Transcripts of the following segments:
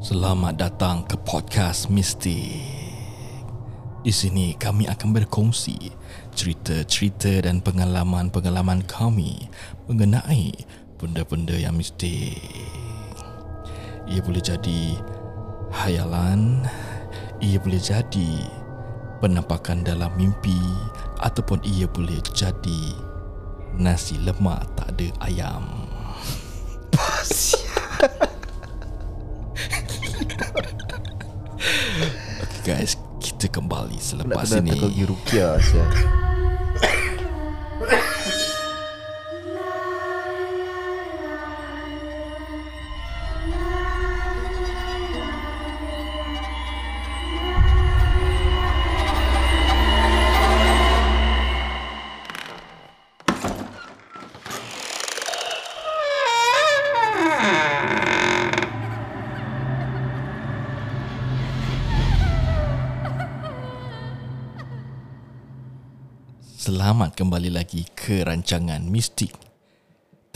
Selamat datang ke podcast Mistik. Di sini kami akan berkongsi cerita-cerita dan pengalaman-pengalaman kami mengenai benda-benda yang mistik. Ia boleh jadi hayalan, ia boleh jadi penampakan dalam mimpi ataupun ia boleh jadi nasi lemak tak ada ayam. Kita kembali selepas Nak ini. kena pergi Rukia Selamat kembali lagi ke rancangan Mistik.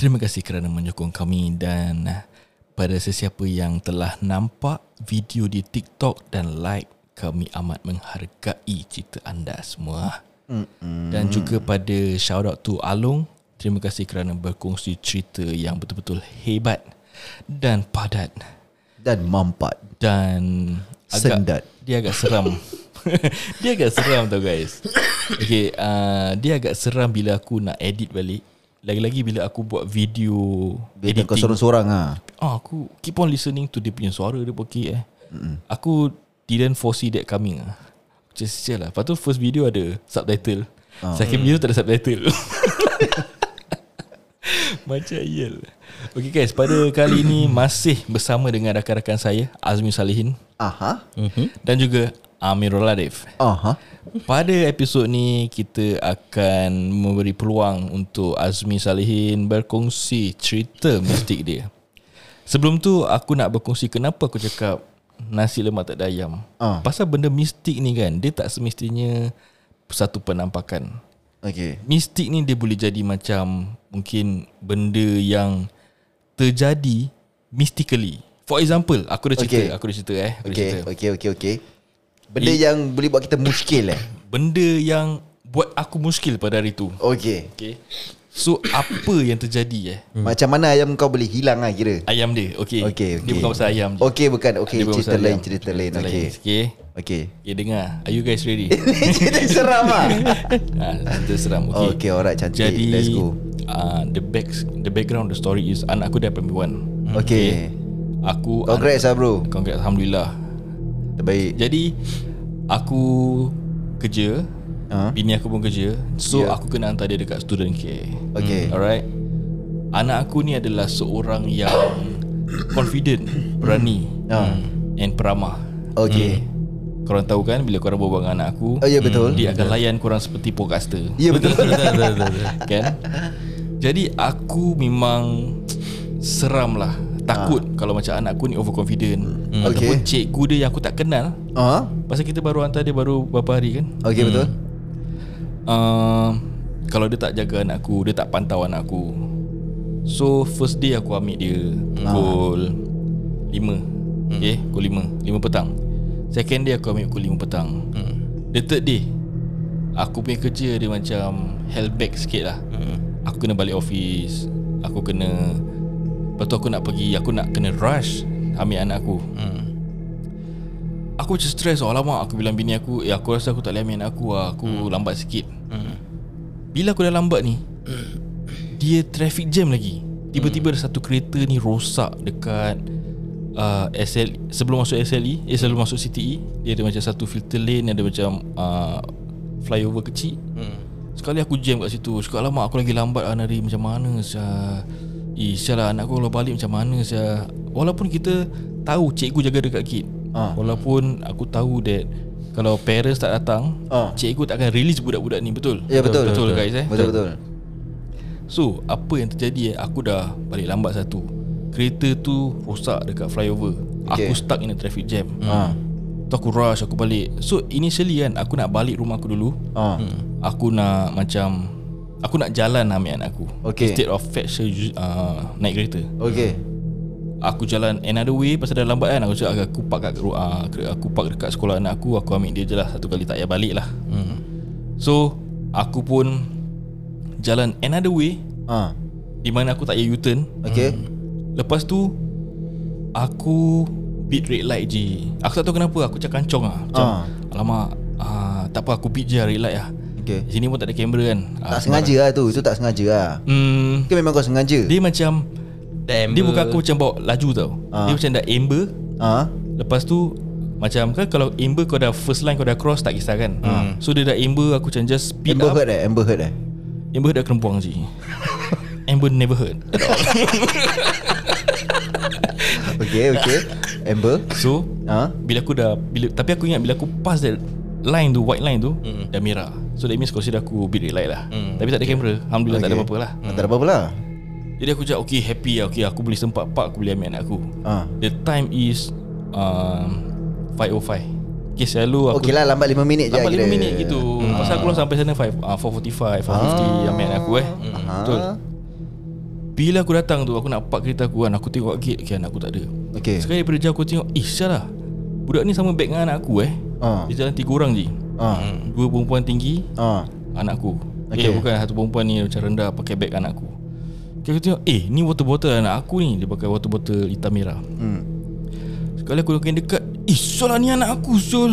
Terima kasih kerana menyokong kami dan pada sesiapa yang telah nampak video di TikTok dan like, kami amat menghargai cerita anda semua. Mm-mm. Dan juga pada shout out to Along, terima kasih kerana berkongsi cerita yang betul-betul hebat dan padat Dan mampat dan agak Sendat. dia agak seram. dia agak seram tau guys. Okay, uh, dia agak seram bila aku nak edit balik. Lagi-lagi bila aku buat video Bila kau editing. sorang-sorang ah. Ah, aku keep on listening to dia punya suara dia okay eh. Mm-mm. Aku didn't foresee that coming ah. Just chill lah. Lepas tu first video ada subtitle. Oh. Second video tak ada subtitle. Macam yel. Okay guys, pada kali ini masih bersama dengan rakan-rakan saya Azmi Salihin Aha. mm-hmm. dan juga Amirul Latif. Aha. Pada episod ni kita akan memberi peluang untuk Azmi Salihin berkongsi cerita mistik dia. Sebelum tu aku nak berkongsi kenapa aku cakap nasi lemak tak ada ayam. Ah. Pasal benda mistik ni kan dia tak semestinya satu penampakan. Okay. Mistik ni dia boleh jadi macam mungkin benda yang terjadi mystically. For example, aku dah cerita, Okay. aku dah cerita eh, aku dah Okay. cerita. Okay. Okay. Okay. Benda yang boleh buat kita muskil eh. Benda yang buat aku muskil pada hari tu. Okay. Okay. So apa yang terjadi eh? Hmm. Macam mana ayam kau boleh hilang lah kira. Ayam dia. Okay. Okay, Dia bukan pasal ayam je. Okay bukan. Bukan Cerita pasal lain. Cerita lain. Okay. Okay. Okay. Okay dengar. Are you guys ready? cerita seram ah. ha, cerita seram. Okay. Okay. Alright. Cantik. Jadi Let's go. Uh, the back the background the story is anak aku dah primary 1. Okay. Aku Congrats lah bro. Congrats alhamdulillah. Terbaik. Jadi aku kerja, Ha? bini aku pun kerja. So Yeah. aku kena hantar dia dekat student care. Okay. Alright. Anak aku ni adalah seorang yang confident, berani Ah. and peramah. Okay. Korang tahu kan bila korang berbual dengan anak aku, Oh ya betul. dia akan layan korang seperti podcaster. Ya betul. kan? Jadi aku memang seram lah. Takut kalau macam anak aku ni overconfident. Hmm. Ataupun Okay. cikgu dia yang aku tak kenal. Ah. Pasal kita baru hantar dia baru beberapa hari kan. Okay betul. Uh, kalau dia tak jaga anak aku, dia tak pantau anak aku. So first day aku ambil dia pukul 5. Okay, pukul 5, 5 petang. Second day aku ambil pukul 5 petang. The third day aku punya kerja dia macam hellback sikit lah. Aku kena balik office. Aku kena Lepas tu aku nak pergi Aku nak kena rush Ambil anak aku Aku macam stress. Oh, Alamak aku bilang bini aku Eh aku rasa aku tak boleh aku lah. Aku lambat sikit. Bila aku dah lambat ni Dia traffic jam lagi. Tiba-tiba ada satu kereta ni rosak Dekat uh, SL, Sebelum masuk SLE Eh sebelum masuk CTE Dia ada macam satu filter lane Ada macam uh, Flyover kecil. Sekali aku jam kat situ Cakap lama aku lagi lambat lah nari. Macam mana sah Eh sial lah anak aku kalau balik macam mana sah Walaupun kita Tahu cikgu jaga dekat kid Ah. Walaupun aku tahu that Kalau parents tak datang Ah. Cikgu tak akan release budak-budak ni Betul? Ya betul. Betul, guys eh Betul betul. So apa yang terjadi eh Aku dah balik lambat satu Kereta tu rosak dekat flyover Okay. Aku stuck in a traffic jam Ah. Tu aku rush aku balik So initially kan Aku nak balik rumah aku dulu Ah. Aku nak macam Aku nak jalan ambil anak aku Okay. Instead of fetch her uh, Naik kereta Okay. Aku jalan another way Pasal dah lambat kan Aku cakap aku park kat uh, Aku park dekat sekolah anak aku Aku ambil dia je lah Satu kali tak payah balik lah Hmm. So Aku pun Jalan another way Ah, Di mana aku tak payah U-turn okay. Lepas tu Aku Beat red light je Aku tak tahu kenapa Aku macam kancong lah Macam Ah. Alamak uh, Tak apa aku beat je lah red light lah Okay. Sini pun tak ada kamera kan Ah, Tak sengaja lah tu. Itu tak sengaja lah. Hmm, Ke memang kau sengaja? dia macam Damn Dia bukan aku macam bawa laju tau Ah. Dia macam dah amber Ah, Lepas tu Macam kan kalau amber kau dah first line kau dah cross tak kisah kan So dia dah amber aku macam just speed Amber up Heard eh? Amber Heard eh? Amber dah kerempuang je Amber never heard Okay, okay. Amber. So Ah, Bila aku dah bila, Tapi aku ingat bila aku pass that line tu White line tu mm. Dah merah So that means consider aku beat red light lah mm. Tapi tak ada kamera Alhamdulillah okay. tak ada Okay. apa-apa lah tak ada apa-apa lah. Jadi aku cakap okay happy lah Okay aku boleh sempat park Aku boleh ambil anak aku Ah. The time is um, 5.05 Okay selalu aku Okay lah, lambat 5 minit je Lambat kira. 5 minit gitu hmm. Pasal aku lah sampai sana 5, uh, 4.45 4.50 ah. ambil anak aku eh Betul Ah, Bila aku datang tu Aku nak park kereta aku kan Aku tengok gate Okay anak aku tak ada Okay. Sekali daripada jauh aku tengok Eh lah Budak ni sama beg dengan anak aku eh Ah. Dia jalan tiga orang je Ah. Dua perempuan tinggi Ah. Anak aku Okay. okay. Eh bukan satu perempuan ni Macam rendah Pakai beg anak aku Okay aku tengok Eh ni water bottle anak aku ni Dia pakai water bottle hitam merah Hmm. Sekali aku makin dekat Eh Sol lah ni anak aku Sol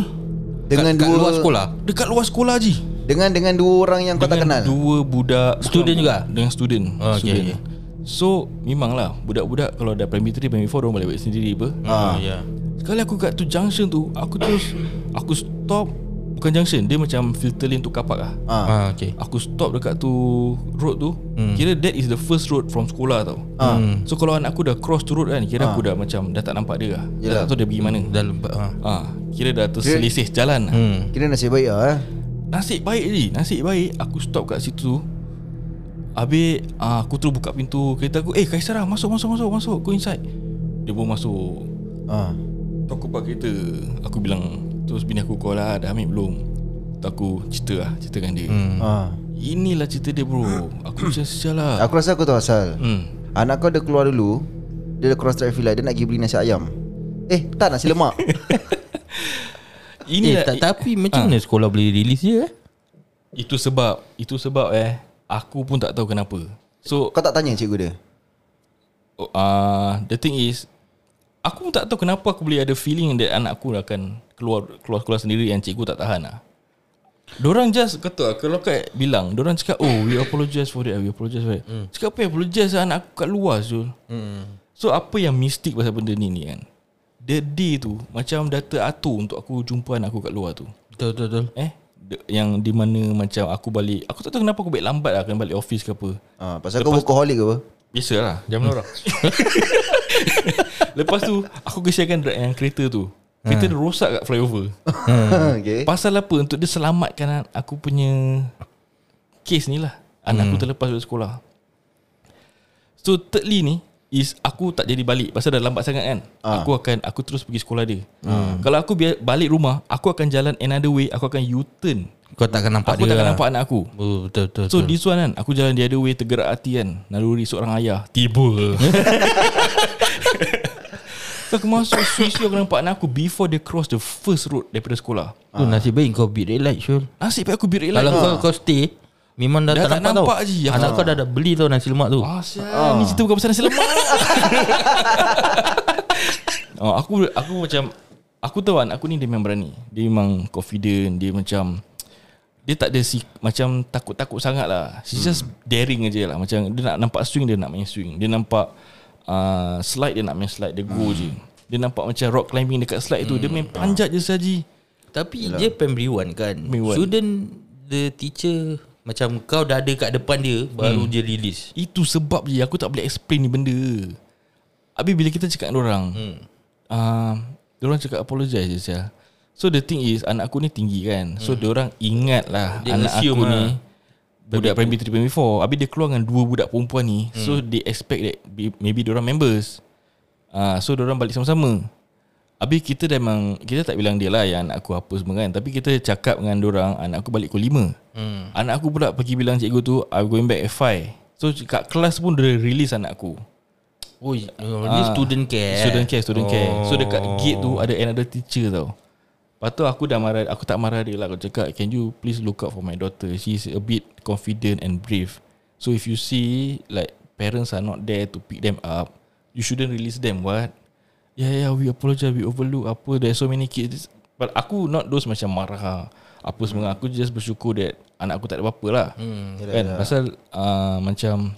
Dengan kat dua luar sekolah Dekat luar sekolah je Dengan dengan dua orang yang kau tak kenal. Dua budak Student juga? Dengan student Oh, okay, student. okay. So Memanglah Budak-budak Kalau dah primary 3 Primary 4 Diorang balik balik sendiri apa Ah, ya. Sekali aku kat tu junction tu Aku terus Aku stop Bukan junction Dia macam filter lane untuk kapak lah Ah. Ah, okay. Aku stop dekat tu Road tu hmm. Kira that is the first road From sekolah tau Ah. So kalau anak aku dah cross tu road kan Kira aku dah macam Dah tak nampak dia lah Dah Yelah. tak tahu dia pergi mana Dah lembat ah. ah, Kira dah terselisih jalan Hmm. Kira nasib baik lah eh. Nasib baik je Nasib baik Aku stop kat situ Habis ah, Aku terus buka pintu kereta aku Eh Kaisara masuk masuk masuk masuk Go inside Dia pun masuk Ah. Tu aku park kereta Aku bilang Terus bini aku call lah Dah ambil belum Tu aku cerita lah Cerita dengan dia Hmm. Ah. Inilah cerita dia bro Aku macam sial lah Aku rasa aku tahu asal. hmm. Anak kau dah keluar dulu Dia dah cross traffic light Dia nak pergi beli nasi ayam Eh tak nasi lemak Eh, Inilah tak, tapi macam mana sekolah boleh release dia eh? Itu sebab Itu sebab eh Aku pun tak tahu kenapa So Kau tak tanya cikgu dia uh, The thing is Aku pun tak tahu kenapa aku boleh ada feeling That anak aku akan Keluar keluar sekolah sendiri Yang cikgu tak tahan lah Diorang just kata Kalau kat bilang Diorang cakap Oh we apologize for that We apologize for that hmm. Cakap apa yang apologize lah Anak aku kat luar Zul. Hmm. So apa yang mistik pasal benda ni ni kan? The day tu Macam dah teratur Untuk aku jumpa anak aku kat luar tu. Betul betul betul. Eh? Yang di mana macam aku balik Aku tak tahu kenapa aku balik lambat lah Kena balik office ke apa. Ah, Pasal kau workaholic ke apa? Biasalah. Jam orang. Lepas tu Aku kesiankan dra- yang kereta tu Kereta dia rosak kat flyover. Okay. Pasal apa? Untuk dia selamatkan Aku punya Case ni lah. Anak aku terlepas dari sekolah. So thirdly ni Is aku tak jadi balik. Pasal dah lambat sangat kan? Ah. Aku akan Aku terus pergi sekolah dia. Kalau aku biar balik rumah Aku akan jalan another way. Aku akan U-turn. Kau takkan nampak Aku dia takkan lah. nampak anak aku. Oh, betul betul. So betul. this one kan Aku jalan the other way Tergerak hati kan. Naluri seorang ayah. Tiba So aku masuk Swiss aku nampak anak aku Before they cross the first road Daripada sekolah. Tu nasib baik kau beat red light Syul. Nasib baik aku beat red light. Kalau kau kau stay Memang dah, Dah tak, tak nampak, nampak tau. je. Aku- Anak kau dah, dah beli tau nasi lemak tu. Ah, sial, Ni cerita bukan pasal nasi lemak. Oh, Aku aku macam Aku tahu anak aku ni dia memang berani. Dia memang confident Dia macam Dia tak ada si Macam takut-takut sangat lah. She's just daring aja lah. Macam dia nak nampak swing Dia nak main swing. Dia nampak uh, Slide dia nak main slide Dia go je Dia nampak macam rock climbing Dekat slide tu Dia main panjat je saji Tapi dia primary one kan. Primary one. Shouldn't the teacher macam kau dah ada kat depan dia baru dia release. Itu sebab je Aku tak boleh explain ni benda Habis bila kita cakap dengan orang hmm. uh, Diorang cakap apologize je Syah. So the thing is Anak aku ni tinggi kan So hmm. diorang ingat lah Dia Anak aku lah. ni Budak primary 3, primary 4 Habis dia keluar dengan dua budak perempuan ni. Hmm. So they expect that be- Maybe diorang members. Uh, So diorang balik sama-sama. Habis kita dah memang Kita tak bilang dia lah Yang anak aku apa semua kan. Tapi kita cakap dengan diorang Anak aku balik pukul 5 Hmm. Anak aku pula pergi bilang cikgu tu I'm going back at 5 So kat kelas pun dia release anak aku. Oh, oh ni student care. Student care Student care. So dekat Oh. gate tu Ada another teacher tau Lepas tu aku dah marah Aku tak marah dia lah. Aku cakap Can you please look out for my daughter? She's a bit confident and brave. So if you see Like Parents are not there To pick them up You shouldn't release them. What? Yeah yeah we apologize We overlook Apa There's so many kids. But aku not those macam marah Apa semua. Aku just bersyukur that Anak aku tak ada apa-apa lah. Hmm, Kan? Pasal uh, Macam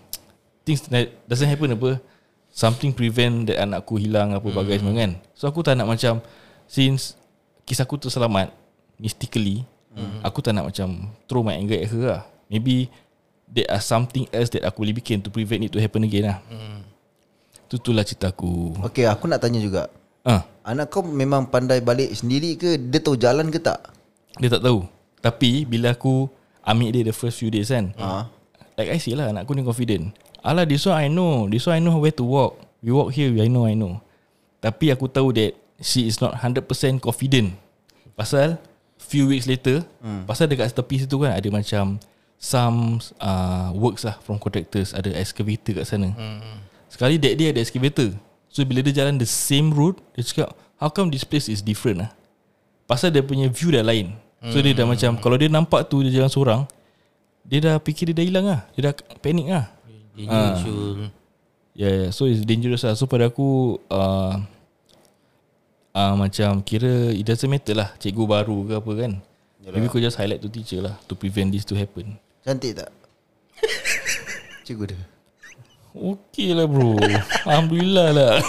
Things that doesn't happen apa Something prevent that anak aku hilang Apa Hmm. bagai semua kan. So aku tak nak macam Since Kisah aku tu selamat Mystically Hmm. Aku tak nak macam Throw my anger at her lah. Maybe There are something else That aku boleh bikin To prevent it to happen again lah. Hmm. Tu tu lah cerita aku. Okay aku nak tanya juga. Ah, Anak kau memang pandai balik sendiri ke? Dia tahu jalan ke tak? Dia tak tahu. Tapi bila aku Ambil dia the first few days kan Ah. Like I say lah Anak aku ni confident. Alah this one I know. This one I know where to walk. We walk here I know I know. Tapi aku tahu that She is not 100% confident Pasal Few weeks later hmm. Pasal dekat tepi situ kan Ada macam Some uh, Works lah From contractors Ada excavator kat sana hmm. Sekali that day ada excavator So bila dia jalan The same route Dia cakap How come this place is different lah Pasal dia punya view dah lain So dia dah macam Kalau dia nampak tu Dia jalan seorang Dia dah fikir dia dah hilang lah Dia dah panik lah Dia Ah. Syul. Yeah, yeah. So it's dangerous lah So pada aku uh, uh, Macam kira It doesn't matter lah Cikgu baru ke apa kan. Yalah. Maybe kau just highlight to teacher lah To prevent this to happen. Cantik tak? Cikgu dia. Okay lah bro. Alhamdulillah lah.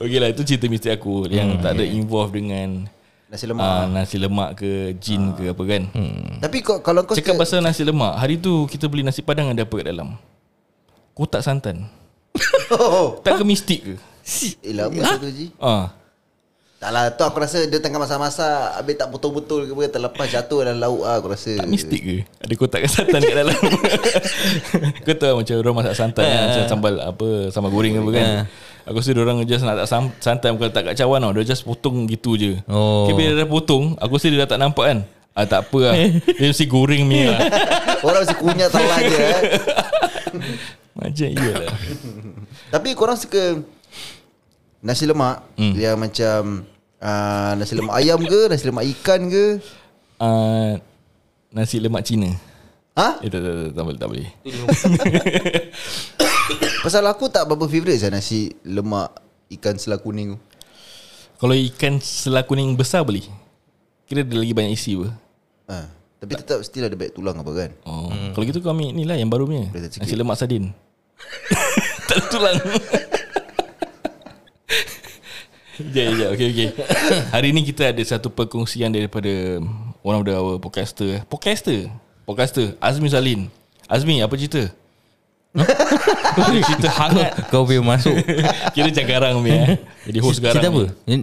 Okay lah itu cerita mistake aku Yang tak ada involve dengan Nasi lemak. uh, Nasi lemak ke Jin ke apa kan. Tapi kau, kalau kau Cakap pasal nasi lemak Hari tu kita beli nasi padang Ada apa kat dalam? Kotak santan oh, Tak ke mistik ke? Eh lama tu Ji Ah, Tak lah tu aku rasa Dia tengah masak-masak Habis tak betul-betul ke apa Terlepas jatuh dalam lauk lah Aku rasa. Tak mistik ke? Ada kotak santan kat dalam. Kau tahu macam Orang masak santan kan Macam sambal apa Sambal goreng apa kan. Aku rasa orang just nak tak santan Bukan tak kat cawan tau. Dia just potong gitu je. Oh. okay, Bila dia dah potong Aku rasa dia dah tak nampak kan? Ah tak apa lah. Dia mesti goreng ni lah. Orang mesti kunyah tahu je eh. Macam iya lah Tapi korang suka Nasi lemak Hmm. Yang macam uh, Nasi lemak ayam ke Nasi lemak ikan ke uh, Nasi lemak Cina Ha? Eh tak tak tak, tak boleh tak boleh Pasal aku tak berapa favourite saya Nasi lemak ikan sela kuning Kalau ikan sela kuning besar boleh Kira dia lagi banyak isi apa ha. Tapi tetap still ada banyak tulang apa kan Oh, hmm. Kalau gitu kau ambil ni lah yang baru punya tak? Nasi lemak sardin Tak ada tulang Sekejap, sekejap. Okay, okay. Hari ni kita ada satu perkongsian daripada one of the our podcaster. Podcaster? Podcaster. Azmi Salin. Azmi, apa cerita? Ada cerita hangat. Kau boleh masuk. Kira macam garang punya eh. Jadi host garang. Cerita apa? ni.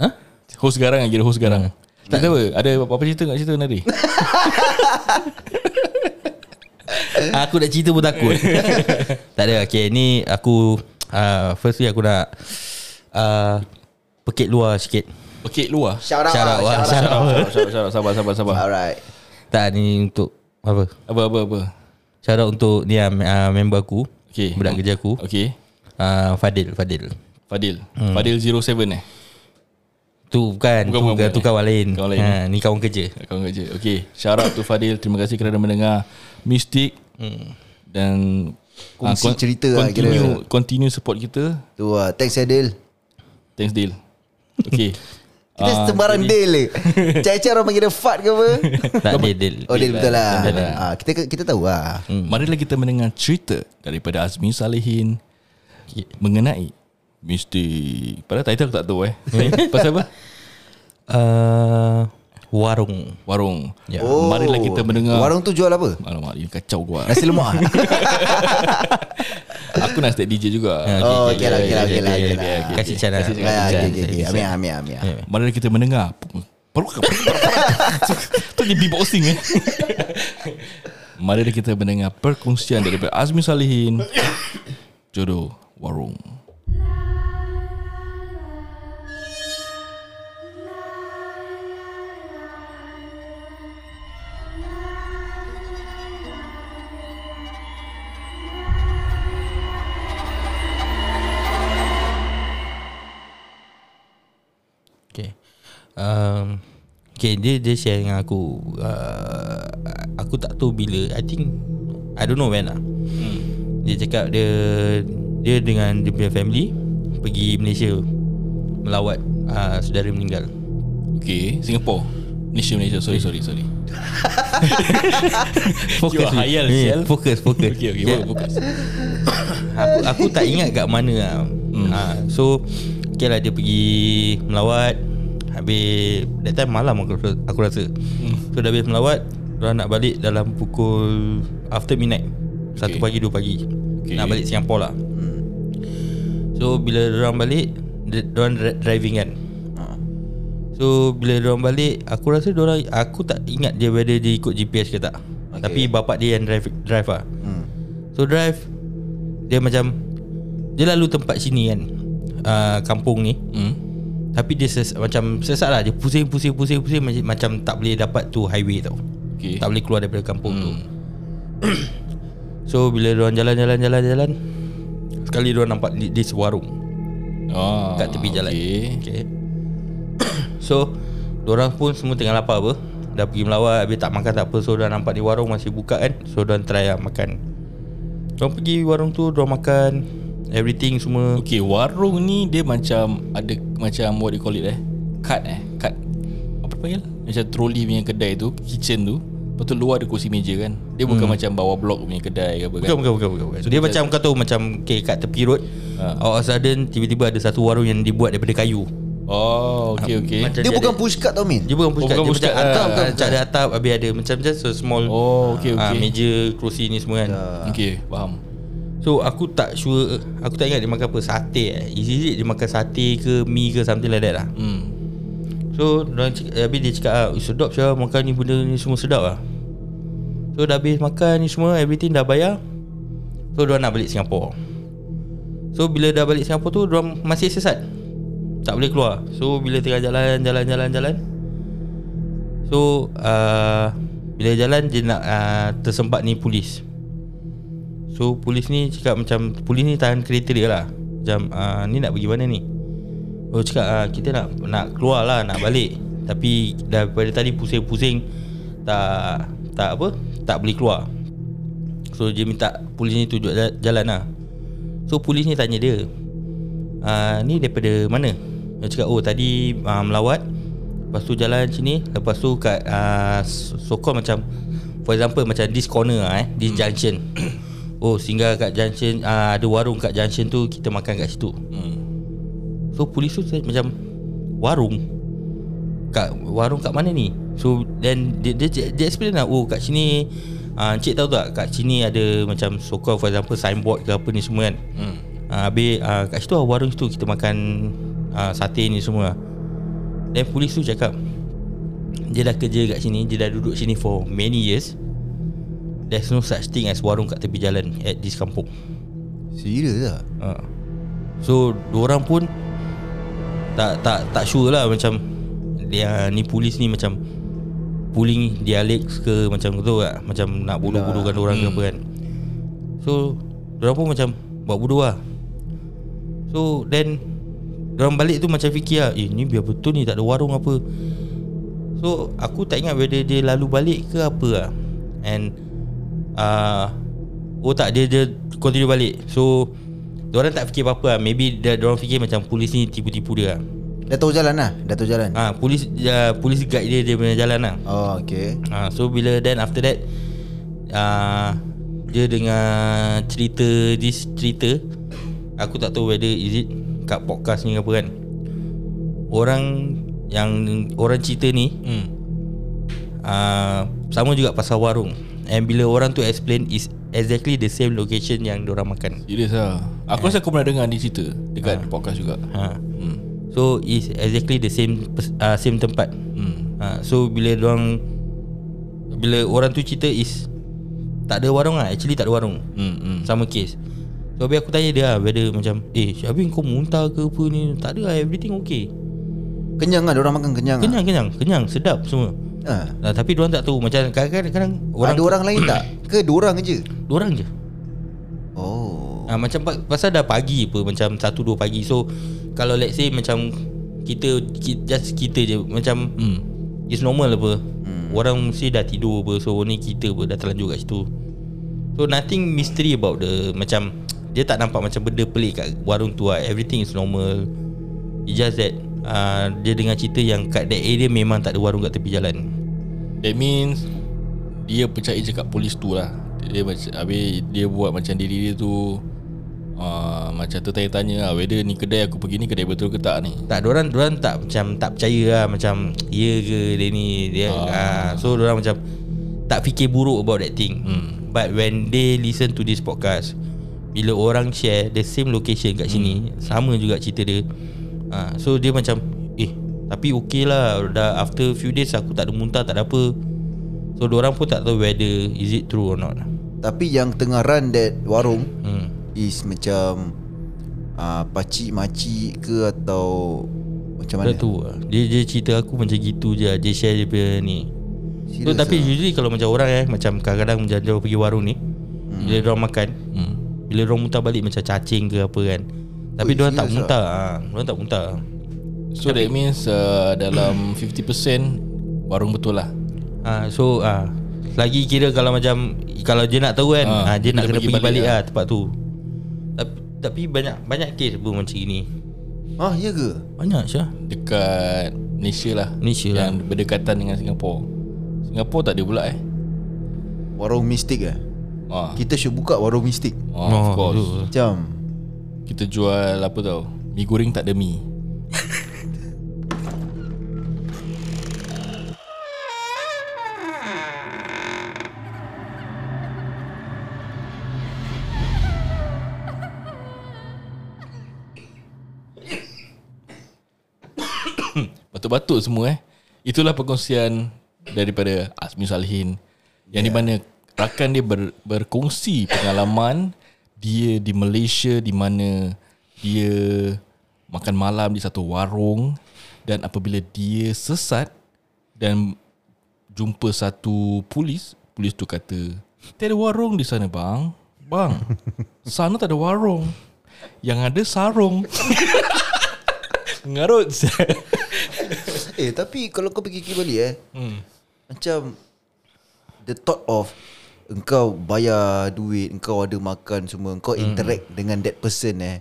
Ha? Host garang kira host garang. Tak ada apa? Ada apa-apa cerita tak cerita Nari? Aku nak cerita pun takut Tak ada Okay ni aku uh, Firstly aku nak uh, Pekit luar sikit Okey, luar. Shout out Shout lah, out, shout out. shout out. Sabar, sabar, sabar, sabar, sabar, sabar. Alright Tak ni untuk Apa Apa, apa, apa? Shout out untuk ni uh, member aku Okay. Budak kerja aku Okay. uh, Fadil Fadil Fadil. Hmm. Fadil 07 eh? Tu bukan, Bukan, tu, bukan, tu kawan lain, Kawan lain, ha, Ni kawan kerja Kawan kerja. Okay. Shout out to Fadil. Terima kasih kerana mendengar Mystic. Hmm. Dan Kongsi ah, kon- cerita lah continue, continue support kita. Tu lah Thanks Adil Thanks Dil. Okay. Kita Ah, sembarang jadi- Dil le Cari-cari orang panggil dia Fat ke apa Tak Dil Oh Dil betul lah Dil lah. Ah, Kita kita tahu lah Hmm. Marilah kita mendengar cerita daripada Azmi Salihin mengenai Mystic. Padahal title aku tak tahu eh. Pasal apa? uh, Warung Warung. Ya. Oh. Marilah kita mendengar. Warung tu jual apa? Alamak, ini kacau gua. Nasi lemak Aku nak start DJ juga. Oh okay lah okay lah lah lah. Kasih channel Kasih Ah, okay. Amir Amir Amir Marilah kita mendengar. Perlu Tu dia beatboxing eh. Marilah kita mendengar perkongsian daripada Azmi Salihin. Jodoh Warung. Okay dia dia share dengan aku. Uh, Aku tak tahu bila. I think I don't know when lah. Hmm. Dia cakap dia Dia dengan dia punya family Pergi Malaysia Melawat uh, Saudara meninggal. Okay Singapore. Malaysia Malaysia. Sorry sorry sorry. Fokus You hayal. Fokus fokus Okay okay Yeah. Fokus aku, aku tak ingat kat mana lah. Hmm. ha, So Okay lah dia pergi Melawat Habis That time malam aku, rasa- aku rasa hmm. So dah habis melawat Diorang nak balik dalam pukul After midnight Satu Okay. pagi dua pagi Okay. Nak balik Singapore lah So bila diorang balik dri- driving kan So bila diorang balik Aku rasa diorang Aku tak ingat dia Whether dia ikut GPS ke tak okay. Tapi bapak dia yang drive Drive lah Hmm. So drive Dia macam Dia lalu tempat sini kan uh, Kampung ni hmm. Tapi dia ses, macam sesat lah. Dia pusing pusing pusing pusing macam, tak boleh dapat tu highway tau. Okay Tak boleh keluar daripada kampung tu. Hmm. So bila diorang jalan-jalan jalan-jalan Sekali diorang nampak di, sewarung oh, Kat tepi jalan. okay. okay. So Diorang pun semua tengah lapar apa. Dah pergi melawat Habis tak makan tak apa. So diorang nampak di warung masih buka kan. So diorang try lah makan. Diorang pergi warung tu Diorang makan Everything semua. Okay warung ni Dia macam Ada macam What do you call it eh? Cut eh? Cut. Apa panggil? Macam trolley punya kedai tu Kitchen tu. Lepas tu luar ada kursi meja kan? Dia bukan macam bawah blok punya kedai ke apa kan? Bukan bukan bukan, bukan, bukan. Dia macam kau tahu Macam okay, kat tepi road Ha. All of a sudden Tiba-tiba ada satu warung Yang dibuat daripada kayu. Oh okay okay Macam Dia bukan ada- push cart tau Min. Dia bukan push Oh, cart bukan Dia macam atap Ah, kan Macam ada atap. Habis ada Macam just a small Oh okay ah, okay Meja Kerusi ni semua kan? Okay faham So aku tak sure Aku tak ingat dia makan apa Sate eh. Is it dia makan sate ke Mi ke something like that lah. Hmm. So dorang cakap, Habis dia cakap ah, "Eh, Sedap saya Makan ni benda ni semua sedap lah. So dah habis makan ni semua Everything dah bayar. So diorang nak balik Singapore. So bila dah balik Singapore tu Diorang masih sesat. Tak boleh keluar. So bila tengah jalan Jalan jalan jalan. So uh, Bila jalan Dia nak uh, Tersempat ni polis So polis ni cakap macam Polis ni tahan kereta dia lah. Macam uh, Ni nak pergi mana ni? Oh cakap uh, Kita nak Nak keluar lah Nak balik. Tapi Daripada tadi pusing-pusing Tak Tak apa Tak boleh keluar. So dia minta Polis ni tunjuk ja- jalan lah. So polis ni tanya dia uh, Ni daripada mana? Dia cakap oh tadi uh, melawat. Lepas tu jalan sini Lepas tu kat uh, So-called macam For example macam this corner lah, eh This junction Oh singgah kat junction uh, Ada warung kat junction tu Kita makan kat situ. Hmm. So polis tu macam Warung? Kat warung kat mana ni? So then dia, dia, dia explain lah Oh kat sini uh, Encik tahu tak Kat sini ada macam So called for example Signboard ke apa ni semua kan? Hmm. uh, Habis uh, kat situ lah warung situ Kita makan uh, Sate ni semua Then polis tu cakap Dia dah kerja kat sini Dia dah duduk sini for many years There's no such thing as warung kat tepi jalan At this kampung Serius lah Ha. So orang pun tak tak tak sure lah macam dia ni polis ni macam pulling dia ke macam tu lah macam nak bodoh-bodohkan orang ke apa kan. So orang pun macam buat bodoh lah. So then orang balik tu macam fikir lah Eh ni biar betul ni tak ada warung apa So aku tak ingat whether dia lalu balik ke apa lah And uh, Oh tak dia dia continue balik. So Diorang tak fikir apa-apa lah. Maybe dia, diorang fikir macam polis ni tipu-tipu dia lah. Dah tahu jalan lah? Dah tahu jalan? Ha, Polis uh, polis guide dia dia punya jalan lah. Oh okay. Ha, So bila then after that uh, Dia dengar cerita This cerita Aku tak tahu whether is it Kat podcast ni ke apa kan. Orang Yang Orang cerita ni Hmm. uh, Sama juga pasal warung And bila orang tu explain Is exactly the same location Yang diorang makan Serius lah Aku rasa aku pernah dengar ni cerita Dekat podcast juga ha. hmm. So is exactly the same uh, Same tempat Hmm. ha. So bila diorang Bila orang tu cerita is Tak ada warung lah Actually tak ada warung Hmm. hmm. Sama case So habis aku tanya dia lah Whether macam Eh Syabin kau muntah ke apa ni Tak ada lah everything okay Kenyang lah Diorang makan kenyang Kenyang kenyang Kenyang sedap semua lah ha. Nah, tapi diorang tak tahu Macam kadang-kadang kadang orang Ada orang lain tak? Ke diorang je? Diorang je Oh ha, Macam pa- pasal dah pagi apa Macam 1-2 pagi So Kalau let's say macam Kita, kita Just kita je Macam Hmm. It's normal apa hmm. Orang mesti dah tidur apa So ni kita apa Dah terlanjur kat situ So nothing mystery about the Macam Dia tak nampak macam benda pelik kat warung tu lah Everything is normal It's just that uh, Dia dengar cerita yang Kat that area memang tak ada warung kat tepi jalan That means Dia percaya je kat polis tu lah Dia macam Habis dia buat macam diri dia tu uh, Macam tertanya-tanya lah Whether ni kedai aku pergi ni Kedai betul ke tak ni Tak orang orang tak macam tak percaya lah macam ya ke dia ni dia ah. ah so orang macam tak fikir buruk about that thing. Hmm. But when they listen to this podcast bila orang share the same location kat sini hmm. sama juga cerita dia. Ah so dia macam tapi okay lah dah after few days aku tak ada muntah tak ada apa. So orang pun tak tahu whether is it true or not. Tapi yang tengah run that warung Hmm. is macam uh, pakcik makcik ke atau macam Mana tu lah. Dia dia cerita aku macam gitu je Dia share dia punya ni So, tapi ah? usually kalau macam orang eh Macam kadang-kadang macam dia pergi warung ni hmm. Bila dia orang makan hmm. Bila dia orang muntah balik macam cacing ke apa kan Tapi Ui, dia orang tak serious muntah ah. Dia orang tak muntah So that means uh, Dalam 50% Warung betul lah ah, So ah, Lagi kira kalau macam Kalau dia nak tahu kan Ah, ah, Dia nak dia kena pergi pergi balik, balik lah tempat tu Tapi, tapi banyak banyak kes pun macam ni Ah, ya ke? Banyak Syah Dekat Malaysia lah Malaysia lah. Yang berdekatan dengan Singapura Singapura tak ada pula eh Warung mistik eh? ah. Kita should buka warung mistik. ah, Of course tu. Macam Kita jual apa tau Mi goreng tak ada mi Batuk-batuk semua eh. Itulah perkongsian Daripada Azmi Salihin. Yang di mana Rakan dia ber, berkongsi pengalaman Dia di Malaysia Di mana Dia Makan malam di satu warung Dan apabila dia sesat Dan Jumpa satu polis Polis tu kata Tiada warung di sana bang. Bang Sana tak ada warung. Yang ada sarung. Ngarut Eh tapi kalau kau fikir balik eh hmm. Macam The thought of Engkau bayar duit Engkau ada makan semua Engkau interact dengan that person eh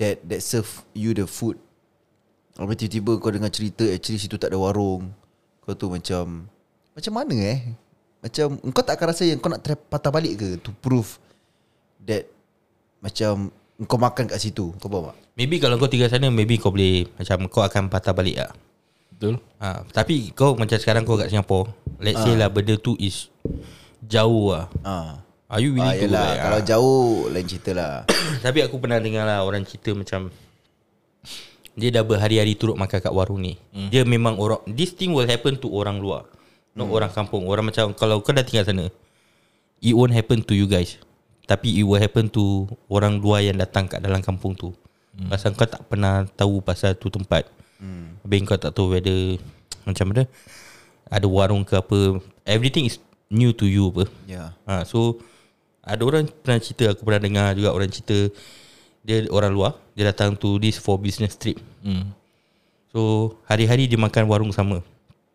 That that serve you the food. Lepas tiba-tiba kau dengar cerita Actually situ tak ada warung. Kau tu macam Macam mana eh? Macam Engkau tak akan rasa yang kau nak try patah balik ke To prove That Macam Engkau makan kat situ? Kau faham tak? Maybe kalau kau tinggal sana Maybe kau boleh Macam kau akan patah balik lah Betul. Ha, Tapi kau macam sekarang kau kat Singapore Let's say lah benda tu is Jauh lah. Ah. Are you Ah, willing to yelah, like, Kalau ah? jauh Lain cerita lah. Tapi aku pernah dengar lah Orang cerita macam Dia dah berhari-hari turut makan kat warung ni. Hmm. Dia memang orang This thing will happen to orang luar. Not Hmm. orang kampung. Orang macam Kalau kau dah tinggal sana It won't happen to you guys. Tapi it will happen to Orang luar yang datang kat dalam kampung tu. Hmm. Pasal kau tak pernah tahu pasal tu tempat hmm. Habis kau tak tahu whether Macam mana Ada warung ke apa Everything is new to you apa Ya Ha, so ada orang pernah cerita aku pernah dengar juga orang cerita dia orang luar dia datang to this for business trip. hmm. So hari-hari dia makan warung sama.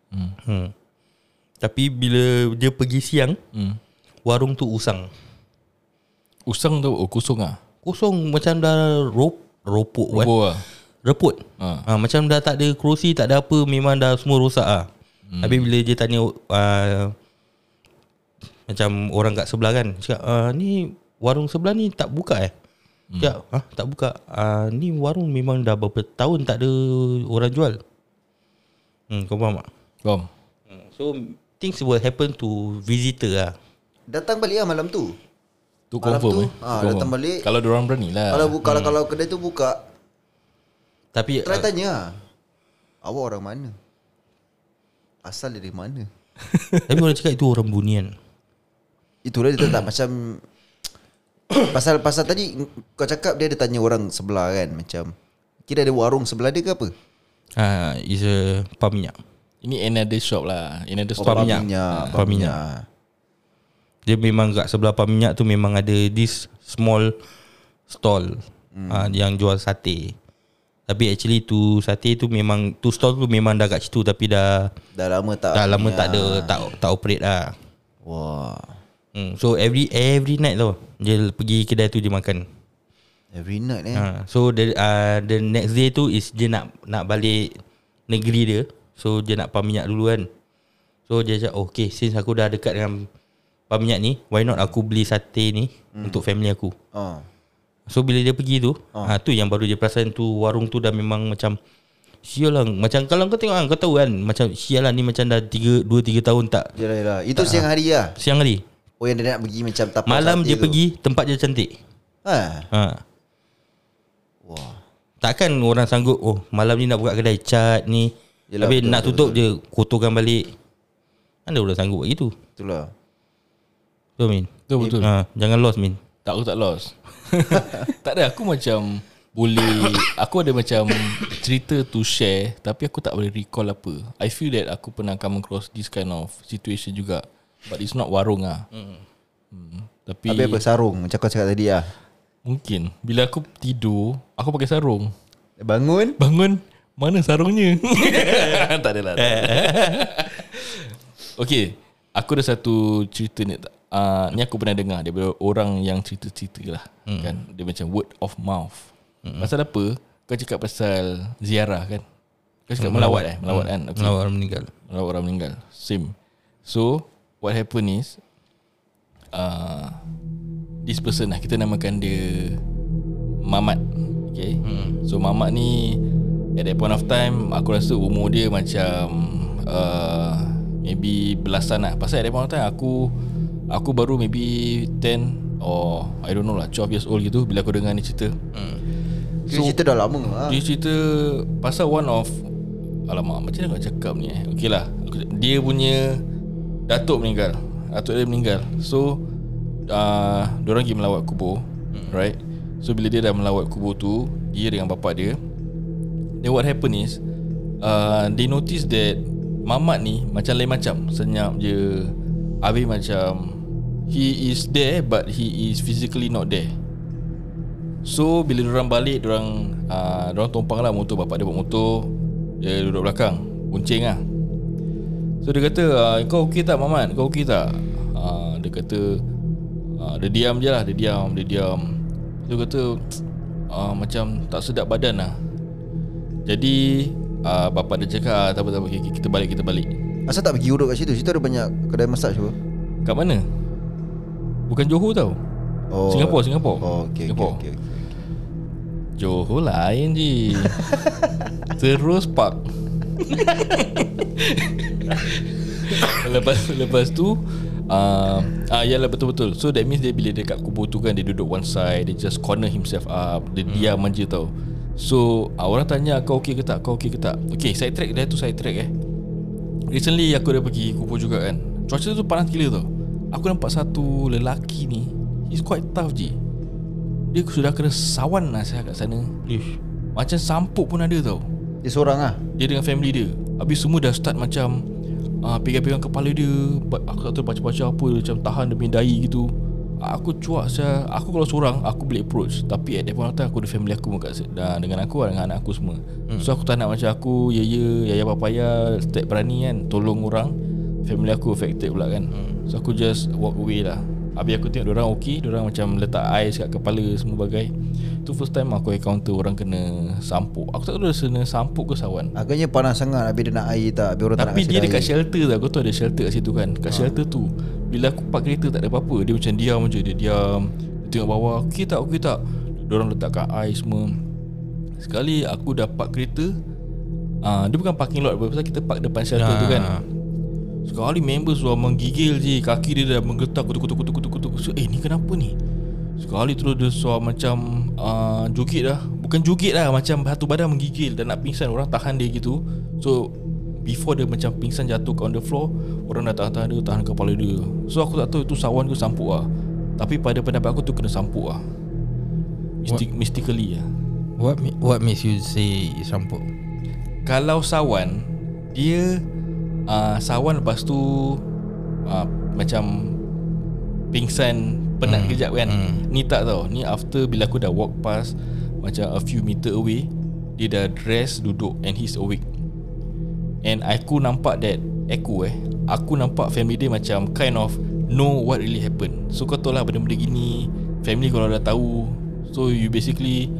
Hmm. Hmm. Tapi bila dia pergi siang Hmm. warung tu usang. Usang tu Oh kosong lah Kosong macam dah rop ropuk kan. Robo lah Reput. ha. Ha, macam dah tak ada kerusi, tak ada apa, memang dah semua rosak ah. Hmm. Habis bila dia tanya uh, macam orang kat sebelah kan, cakap uh, ni warung sebelah ni tak buka eh? Hmm. Cakap, ah, tak buka. Uh, ni warung memang dah berapa tahun tak ada orang jual. Hmm, kau faham tak? Faham Hmm. So things will happen to visitor lah. Datang balik lah malam tu Tu Malam confirm tu, eh ah, Tu datang balik. Kalau diorang berani lah Kalau bu- kalau kalau kedai tu buka Tapi Try uh, tanya lah Awak orang mana Asal dari mana tapi orang cakap itu orang bunian. Itulah dia tak macam Pasal pasal tadi Kau cakap dia ada tanya orang sebelah kan Macam Kira ada warung sebelah dia ke apa Ah, uh, is a pam minyak. Ini another shop lah Another Oh, store Pam minyak. minyak, Ah, pam minyak. Dia memang kat sebelah pam minyak tu memang ada this small stall hmm. uh, yang jual sate. Tapi actually tu sate tu memang tu stall tu memang dah kat situ tapi dah Dah lama tak dah lama tak ada lah. tak tak operate lah. Wah Hmm. So every every night tau dia pergi kedai tu dia makan. Every night eh Ha, so the uh, the next day tu is dia nak nak balik negeri dia. So dia nak pam minyak dulu kan. So dia cakap oh, okay since aku dah dekat dengan pam minyak ni, why not aku beli sate ni hmm. untuk family aku. oh. So bila dia pergi tu, ha. tu yang baru dia perasan tu warung tu dah memang macam sial lah. Macam kalau kau tengok kan kau tahu kan macam sial lah ni macam dah 3 2 3 tahun tak Yelah yelah Itu siang hari lah siang hari. Oh yang dia nak pergi macam tapak Malam dia tu. pergi tempat dia cantik. ha. Ha. Wah Takkan orang sanggup Oh malam ni nak buka kedai cat ni Yelah, Habis betul, nak betul, tutup je Kotorkan balik Mana orang sanggup buat gitu Itulah Betul Min Betul betul ha, Jangan lost Min Tak aku tak lost Tak ada aku macam Boleh Aku ada macam Cerita to share Tapi aku tak boleh recall apa. I feel that aku pernah come across This kind of situation juga But it's not warung lah hmm. Tapi Habis apa sarung? Macam kau cakap tadi lah Mungkin. Bila aku tidur Aku pakai sarung. Bangun? Bangun Mana sarungnya? Tak adalah tak ada. Okay Aku ada satu cerita ni uh, Ni aku pernah dengar Daripada orang yang cerita-cerita lah hmm. kan? Dia macam word of mouth. Hmm. Pasal apa? Kau cakap pasal ziarah kan? Kau cakap melawat eh? Melawat kan? Okay. Melawat orang meninggal. Melawat orang meninggal. Same. So What happen is uh, This person lah Kita namakan dia Mamat Okay? Hmm. So Mamat ni At that point of time Aku rasa umur dia macam uh, Maybe belasan lah. Pasal at that point of time Aku Aku baru maybe 10 Or I don't know lah 12 years old gitu Bila aku dengar ni cerita. Hmm. so, cerita dah lama lah dia cerita pasal one of Alamak macam mana nak cakap ni eh? Okay lah. Dia punya Datuk meninggal. Datuk dia meninggal. So uh, Diorang pergi melawat kubur hmm. Right? So bila dia dah melawat kubur tu Dia dengan bapak dia Then what happen is uh, They notice that Mamat ni Macam lain macam. Senyap je Habis macam He is there But he is physically not there. So bila orang balik orang uh, orang tumpang lah motor bapak dia bawa motor. Dia duduk belakang kuncing lah. So dia kata uh, kau okey tak Mamat? Kau okey tak? Uh, dia kata uh, dia diam je lah dia diam dia diam. Dia kata uh, macam tak sedap badan lah. Jadi uh, bapak dia cakap ah, tak apa tak apa okay, okay, kita balik kita balik. Asal tak pergi urut kat situ? Situ ada banyak kedai massage apa? Kat mana bukan Johor tau Oh Singapore Singapore Oh okay, okay, Singapore okay, okay. Johor lain je Terus park Lepas lepas tu uh, ah yalah betul-betul. So that means dia bila dia kat kubur tu kan dia duduk one side, dia just corner himself up, dia hmm. diam je tau. So uh, orang tanya kau okey ke tak? Kau okey ke tak? Okay side track dia tu side track eh. Recently aku dah pergi kubur juga kan. Cuaca tu panas gila tau. Aku nampak satu lelaki ni, he's quite tough je. Dia sudah kena sawan lah saya kat sana. Ish. Macam sampuk pun ada tau. Dia seorang lah Dia dengan family dia Habis semua dah start macam uh, Pegang-pegang kepala dia Aku tak tahu baca-baca apa dia Macam tahan punya dahi gitu Aku cuak saya Aku kalau seorang Aku boleh approach Tapi at that point of time Aku ada family aku pun kat se- dan Dengan aku lah, Dengan anak aku semua hmm. So aku tak nak macam aku Ya ya Yaya papaya Tak berani kan Tolong orang Family aku affected pula kan. Hmm. So aku just walk away lah. Habis aku tengok orang okey Diorang macam letak ais kat kepala Semua bagai. Tu first time aku encounter Orang kena sampuk. Aku tak tahu dia kena sampuk ke sawan. Agaknya panas sangat Habis dia nak air tak Habis orang tak tapi kasi dia air. dekat shelter tu Aku tahu ada shelter kat situ kan. Kat shelter tu Bila aku park kereta tak ada apa-apa Dia macam diam je. Dia diam Dia tengok bawah. Okey tak okey tak. Diorang letakkan air semua. Sekali aku dah park kereta uh, Dia bukan parking lot Pasal kita park depan shelter tu kan Sekali member suruh menggigil je Kaki dia dah menggetar kutuk-kutuk-kutuk-kutuk So eh ni kenapa ni? Sekali terus dia suara macam uh, Jugit lah Bukan jugit lah Macam satu badan menggigil Dan nak pingsan. Orang tahan dia gitu. So Before dia macam pingsan jatuh on the floor Orang dah tahan-tahan dia Tahan kepala dia. So aku tak tahu itu sawan ke sampuk lah. Tapi pada pendapat aku tu kena sampuk lah. Mystic, Mystically lah. What what makes you say sampuk? Kalau sawan Dia uh, Sawan lepas tu uh, Macam Pingsan Penat hmm. kejap kan. Hmm. Ni tak tau. Ni after bila aku dah walk past Macam a few meter away Dia dah dress Duduk And he's awake. And aku nampak that Aku eh. Aku nampak family dia macam Kind of Know what really happened. So kau tahu lah Benda-benda gini Family kalau dah tahu. So you basically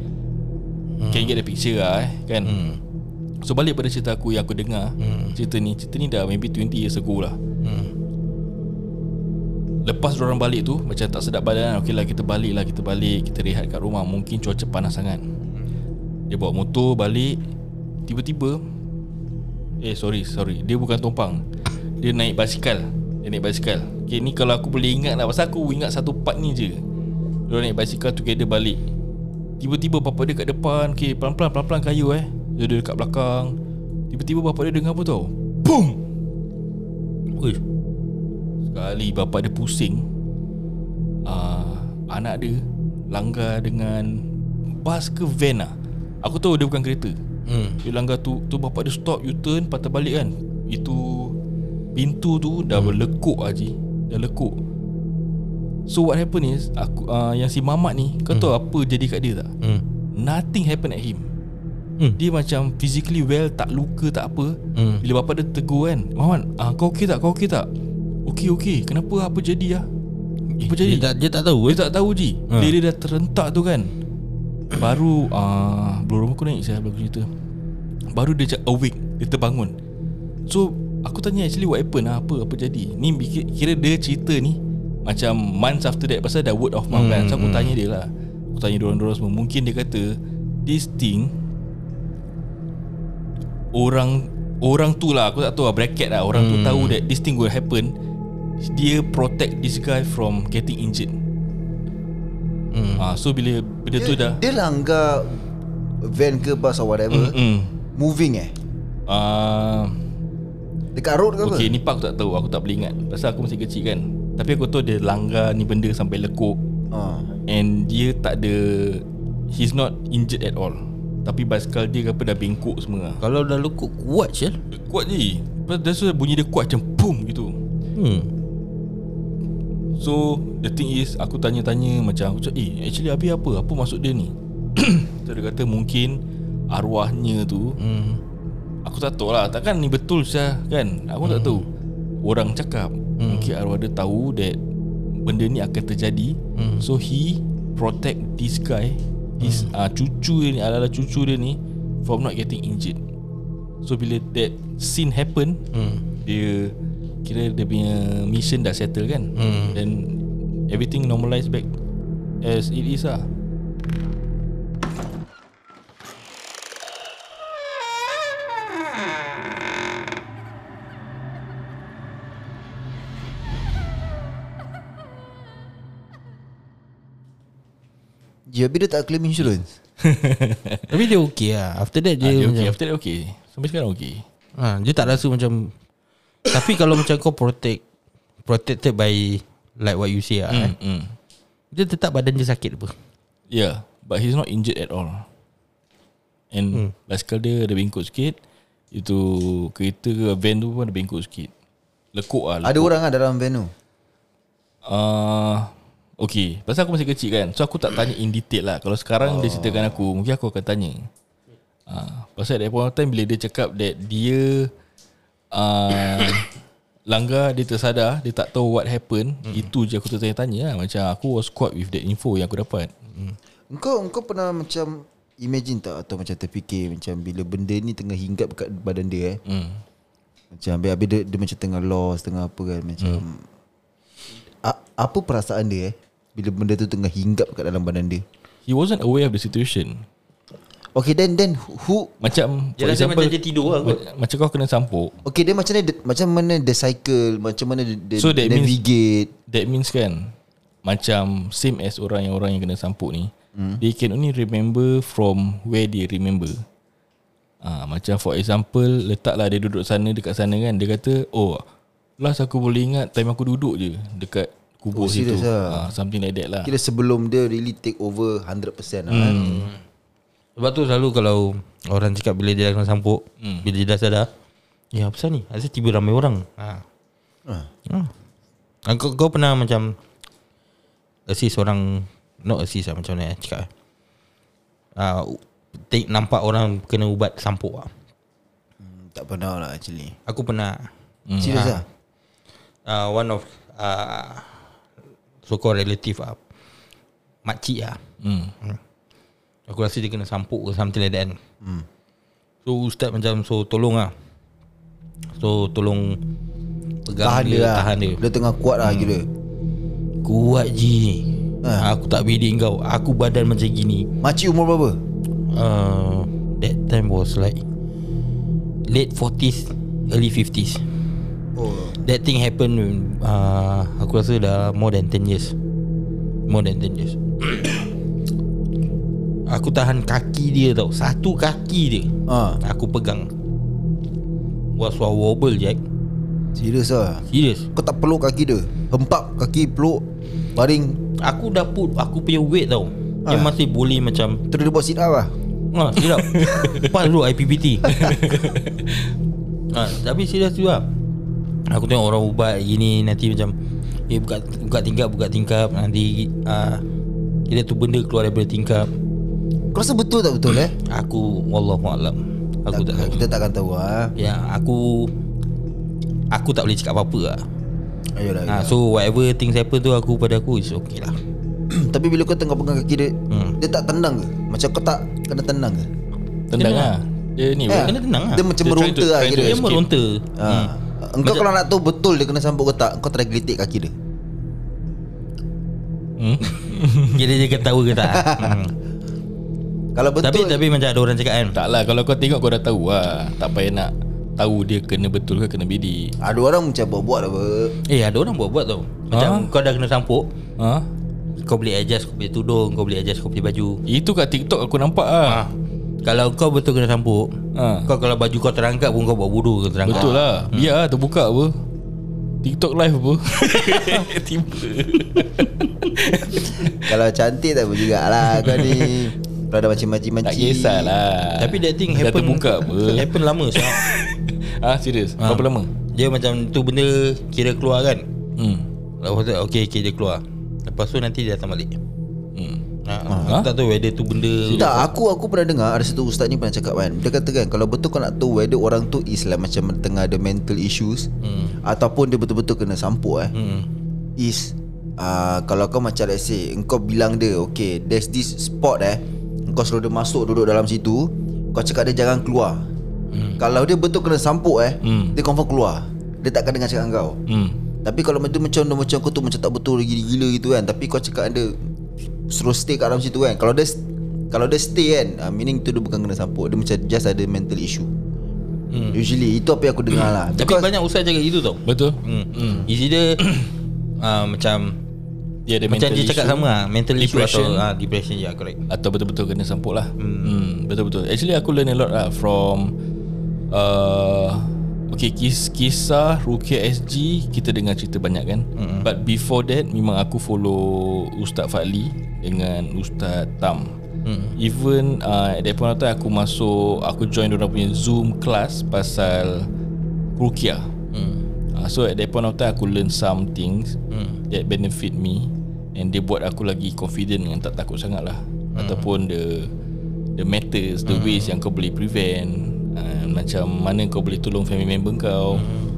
Can get the picture lah eh Kan? Hmm. So balik pada cerita aku Yang aku dengar Cerita ni Cerita ni dah maybe 20 years ago lah. Hmm. Lepas orang balik tu Macam tak sedap badan Okay lah kita balik lah Kita balik Kita rehat kat rumah Mungkin cuaca panas sangat. Dia bawa motor balik Tiba-tiba Eh sorry sorry Dia bukan tumpang. Dia naik basikal Dia naik basikal. Okay ni kalau aku boleh ingat lah Pasal aku ingat satu part ni je. Dia naik basikal together balik. Tiba-tiba bapak dia kat depan Okay pelan-pelan pelan-pelan kayu eh Dia duduk dekat belakang. Tiba-tiba bapak dia dengar apa tau? Boom! Uish. Sekali bapak dia pusing. Uh, Anak dia Langgar dengan Bas ke van lah Aku tahu dia bukan kereta. Hmm. Dia langgar tu Tu bapak dia stop U-turn Patah balik kan? Itu Pintu tu Dah berlekuk Haji. Dah lekuk. So what happen is aku uh, Yang si mamat ni Kau tahu apa jadi kat dia tak? Hmm. Nothing happen at him Hmm. Dia macam Physically well Tak luka tak apa. Hmm. Bila bapak dia tegur kan Mamat uh, Kau okey tak? Kau okey tak? Okey okey. Kenapa apa jadi lah Apa jadi? Dia tak, dia tak tahu dia eh? tak tahu Ji. Ha. Dia, dia dah terentak tu kan. Baru uh, Belum aku naik saya Belum cerita. Baru dia cak awake Dia terbangun. So Aku tanya actually what happened lah Apa apa jadi? Ni kira dia cerita ni Macam months after that Pasal dah word of mouth kan. So aku tanya dia lah. Aku tanya dorang-dorang semua. Mungkin dia kata This thing Orang Orang tu lah Aku tak tahu lah Bracket lah. Orang tu tahu that This thing will happen. Dia protect this guy From getting injured. Hmm. Ah, so bila bila tu dah Dia langgar Van ke bus or whatever mm, Moving eh? Uh, Dekat road ke apa? Okay ni part aku tak tahu Aku tak boleh ingat. Pasal aku masih kecil kan. Tapi aku tahu dia langgar ni benda sampai lekuk. Ha. And dia tak ada He's not injured at all Tapi basikal dia apa dah bengkok semua. Kalau dah lekuk kuat je Kuat je dia sudah bunyi dia kuat macam boom gitu. Hmm. So the thing is Aku tanya-tanya macam Aku cakap eh actually Abi apa? Apa maksud dia ni? So dia kata mungkin Arwahnya tu Hmm. Aku tak tahu lah. Takkan ni betul sah kan? Aku tak tahu. Orang cakap Mungkin arwah dia tahu That Benda ni akan terjadi. So he Protect this guy This uh, cucu ni Ala-ala cucu dia ni From not getting injured So bila that Scene happen Hmm. Dia Kira dia punya Mission dah settle kan Hmm. Then Everything normalize back As it is lah Ya, tapi dia tak claim insurance. Tapi dia okey lah. After that dia, dia, ah, dia okay. After that okay. Sampai sekarang okay. Ha, Dia tak rasa macam Tapi kalau macam kau protect Protected by Like what you say lah mm, kan mm. Dia tetap badan dia sakit apa. Yeah But he's not injured at all. And hmm. Basikal dia ada bengkok sikit. Itu Kereta ke van tu pun ada bengkok sikit. Lekuk lah Ada orang lah dalam van tu? Uh, Okay Pasal aku masih kecil kan So aku tak tanya in detail lah. Kalau sekarang oh. dia ceritakan aku Mungkin aku akan tanya. Uh, Pasal at that point of time Bila dia cakap that dia uh, Langgar dia tersadar Dia tak tahu what happened hmm. Itu je aku tertanya-tanya lah. Macam aku was caught with that info yang aku dapat. Engkau engkau pernah macam Imagine tak? Atau macam terfikir Macam bila benda ni tengah hinggap kat badan dia eh? Hmm. Macam habis-habis dia, dia macam tengah lost Tengah apa kan Macam a, Apa perasaan dia eh Bila benda tu tengah hinggap kat dalam badan dia. He wasn't aware of the situation. Okay then then who Macam Dia rasa macam dia tidur lah kot. ma- Macam kau kena sampuk. Okay dia macam mana Macam mana the cycle Macam mana dia, dia So that means- navigate? That means kan Macam Same as orang yang Orang yang kena sampuk ni hmm. They can only remember From where they remember. Ah, Macam for example Letaklah dia duduk sana Dekat sana kan Dia kata Oh Last aku boleh ingat Time aku duduk je Dekat kubur Oh, situ lah? ah, Something like that lah Kira sebelum dia really take over 100% lah kan Sebab tu selalu kalau Orang cakap bila dia kena sampuk Hmm. Bila dia dah sadar Ya apa ni Asal tiba ramai orang ha. Ah. ha. Kau, kau pernah macam Assist orang Not assist lah macam mana eh, cakap uh, take, Nampak orang Kena ubat sampuk lah Hmm, Tak pernah lah actually Aku pernah hmm. Serius lah uh, One of uh, So-called relative lah Makcik lah Hmm. Aku rasa dia kena sampuk ke Something like that kan. Hmm. So ustaz macam So tolong lah So tolong Pegang Tahan dia, lah. Tahan dia. Dia tengah kuat lah kira. Kuat je Ha. Aku tak bedek kau. Aku badan macam gini. Makcik umur berapa? uh, That time was like Late 40s Early 50s Oh That thing happened uh, Aku rasa dah More than 10 years. More than 10 years. Aku tahan kaki dia tau. Satu kaki dia. Ha. Aku pegang. Was a wobble Jack. Serius lah. Serius Kau tak peluk kaki dia? Hempap kaki peluk Baring. Aku dah put Aku punya weight tau. Dia Ha. masih boleh macam Terus dia buat sit up lah? Ha sedap Pas dulu IPPT ha, Tapi serius tu lah Aku tengok orang ubat gini Nanti macam Eh buka, buka tingkap Buka tingkap Nanti uh, Kira tu benda keluar daripada tingkap Kau rasa betul tak betul eh? Aku Wallahualam Aku tak, tahu Kita takkan tahu lah Ya aku Aku tak boleh cakap apa-apa lah Ayolah ha, So whatever things happen tu Aku pada aku is okay lah Tapi bila kau tengah pegang kaki dia Hmm. Dia tak tendang ke? Macam kau tak kena tendang ke? Tendang lah Dia ni Eh? Kena tenang lah Dia macam Dia meronta lah Dia meronta ha. Engkau kalau nak tahu betul dia kena sambut ke tak Kau try gelitik kaki dia Hmm? Kira dia ketawa ke tak hmm. Kalau betul Tapi tapi macam ada orang cakap kan Tak lah Kalau kau tengok kau dah tahu lah Tak payah nak Tahu dia kena betul ke kena bedi Ada orang macam buat-buat apa Eh ada orang buat-buat tau Macam Ha? kau dah kena sampuk ha? Kau boleh adjust kau punya tudung Kau boleh adjust kau punya baju Itu kat TikTok aku nampak lah ha. Kalau kau betul kena sampuk ha. Kau kalau baju kau terangkat pun kau buat bodoh kau terangkat? Betul lah. Biar lah terbuka apa. TikTok live apa. Tiba. Kalau cantik tak apa jugalah Kau ni. Kalau ada macam-macam Tak kisahlah. Tapi that thing Dah happen terbuka apa. Happen lama siap. Ah serius Ha. Berapa lama? Dia macam tu benda Kira keluar kan? Hmm. Lepas tu okay, okay dia keluar. Lepas tu nanti dia datang balik. Hmm ha, Aku tak tahu whether tu benda Tak aku aku pernah dengar Ada satu ustaz ni pernah cakap kan Dia kata kan Kalau betul kau nak tahu Whether orang tu is like Macam tengah ada mental issues hmm. Ataupun dia betul-betul kena sampuk eh Hmm. Is uh, Kalau kau macam let's say Engkau bilang dia Okay there's this spot eh Engkau suruh dia masuk Duduk dalam situ Kau cakap dia jangan keluar hmm. Kalau dia betul kena sampuk eh Hmm. Dia confirm keluar Dia takkan dengar cakap kau Hmm Tapi kalau macam macam macam kau tu macam tak betul gila-gila gitu kan Tapi kau cakap dia Suruh stay kat dalam situ kan Kalau dia kalau dia stay kan uh, Meaning tu dia bukan kena sampuk Dia macam just ada mental issue Hmm. Usually Itu apa yang aku dengar lah Tapi Because- banyak ustaz cakap gitu tau Betul hmm. hmm. Is either uh, Macam Dia ada Macam dia cakap issue. sama lah Mental issue Depression. atau uh, Depression ya yeah, correct Atau betul-betul kena sampuk lah hmm. Betul-betul Actually aku learn a lot lah From uh, Okay kis, Kisah Rukia SG Kita dengar cerita banyak kan mm-hmm. But before that Memang aku follow Ustaz Fadli Dengan Ustaz Tam hmm. Even uh, At that point of time Aku masuk Aku join orang punya Zoom class Pasal Rukia Hmm. uh, So at that point of time Aku learn some things Hmm. that benefit me and dia buat aku lagi confident dengan tak takut sangat lah hmm. ataupun the the matters the ways yang kau boleh prevent macam mana kau boleh tolong family member kau hmm.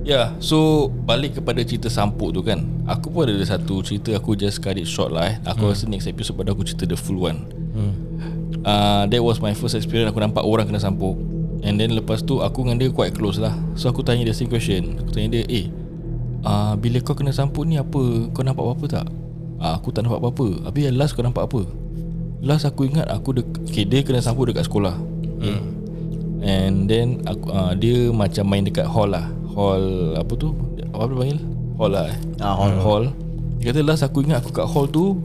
Ya, yeah, so balik kepada cerita sampuk tu kan. Aku pun ada satu cerita aku just cut it short lah eh. Aku hmm. rasa next episode pada aku cerita the full one. Hmm. Uh, that was my first experience aku nampak orang kena sampuk. And then lepas tu aku dengan dia quite close lah. So aku tanya dia same question. Aku tanya dia, "Eh, uh, bila kau kena sampuk ni apa? Kau nampak apa-apa tak?" Uh, aku tak nampak apa-apa. Habis yang last kau nampak apa? Last aku ingat aku dek okay, dia kena sampuk dekat sekolah. Hmm. And then aku, uh, dia macam main dekat hall lah. Hall apa tu? Apa dia panggil? Hall lah. Eh. Ah, hall. hall. Dia kata last aku ingat aku kat hall tu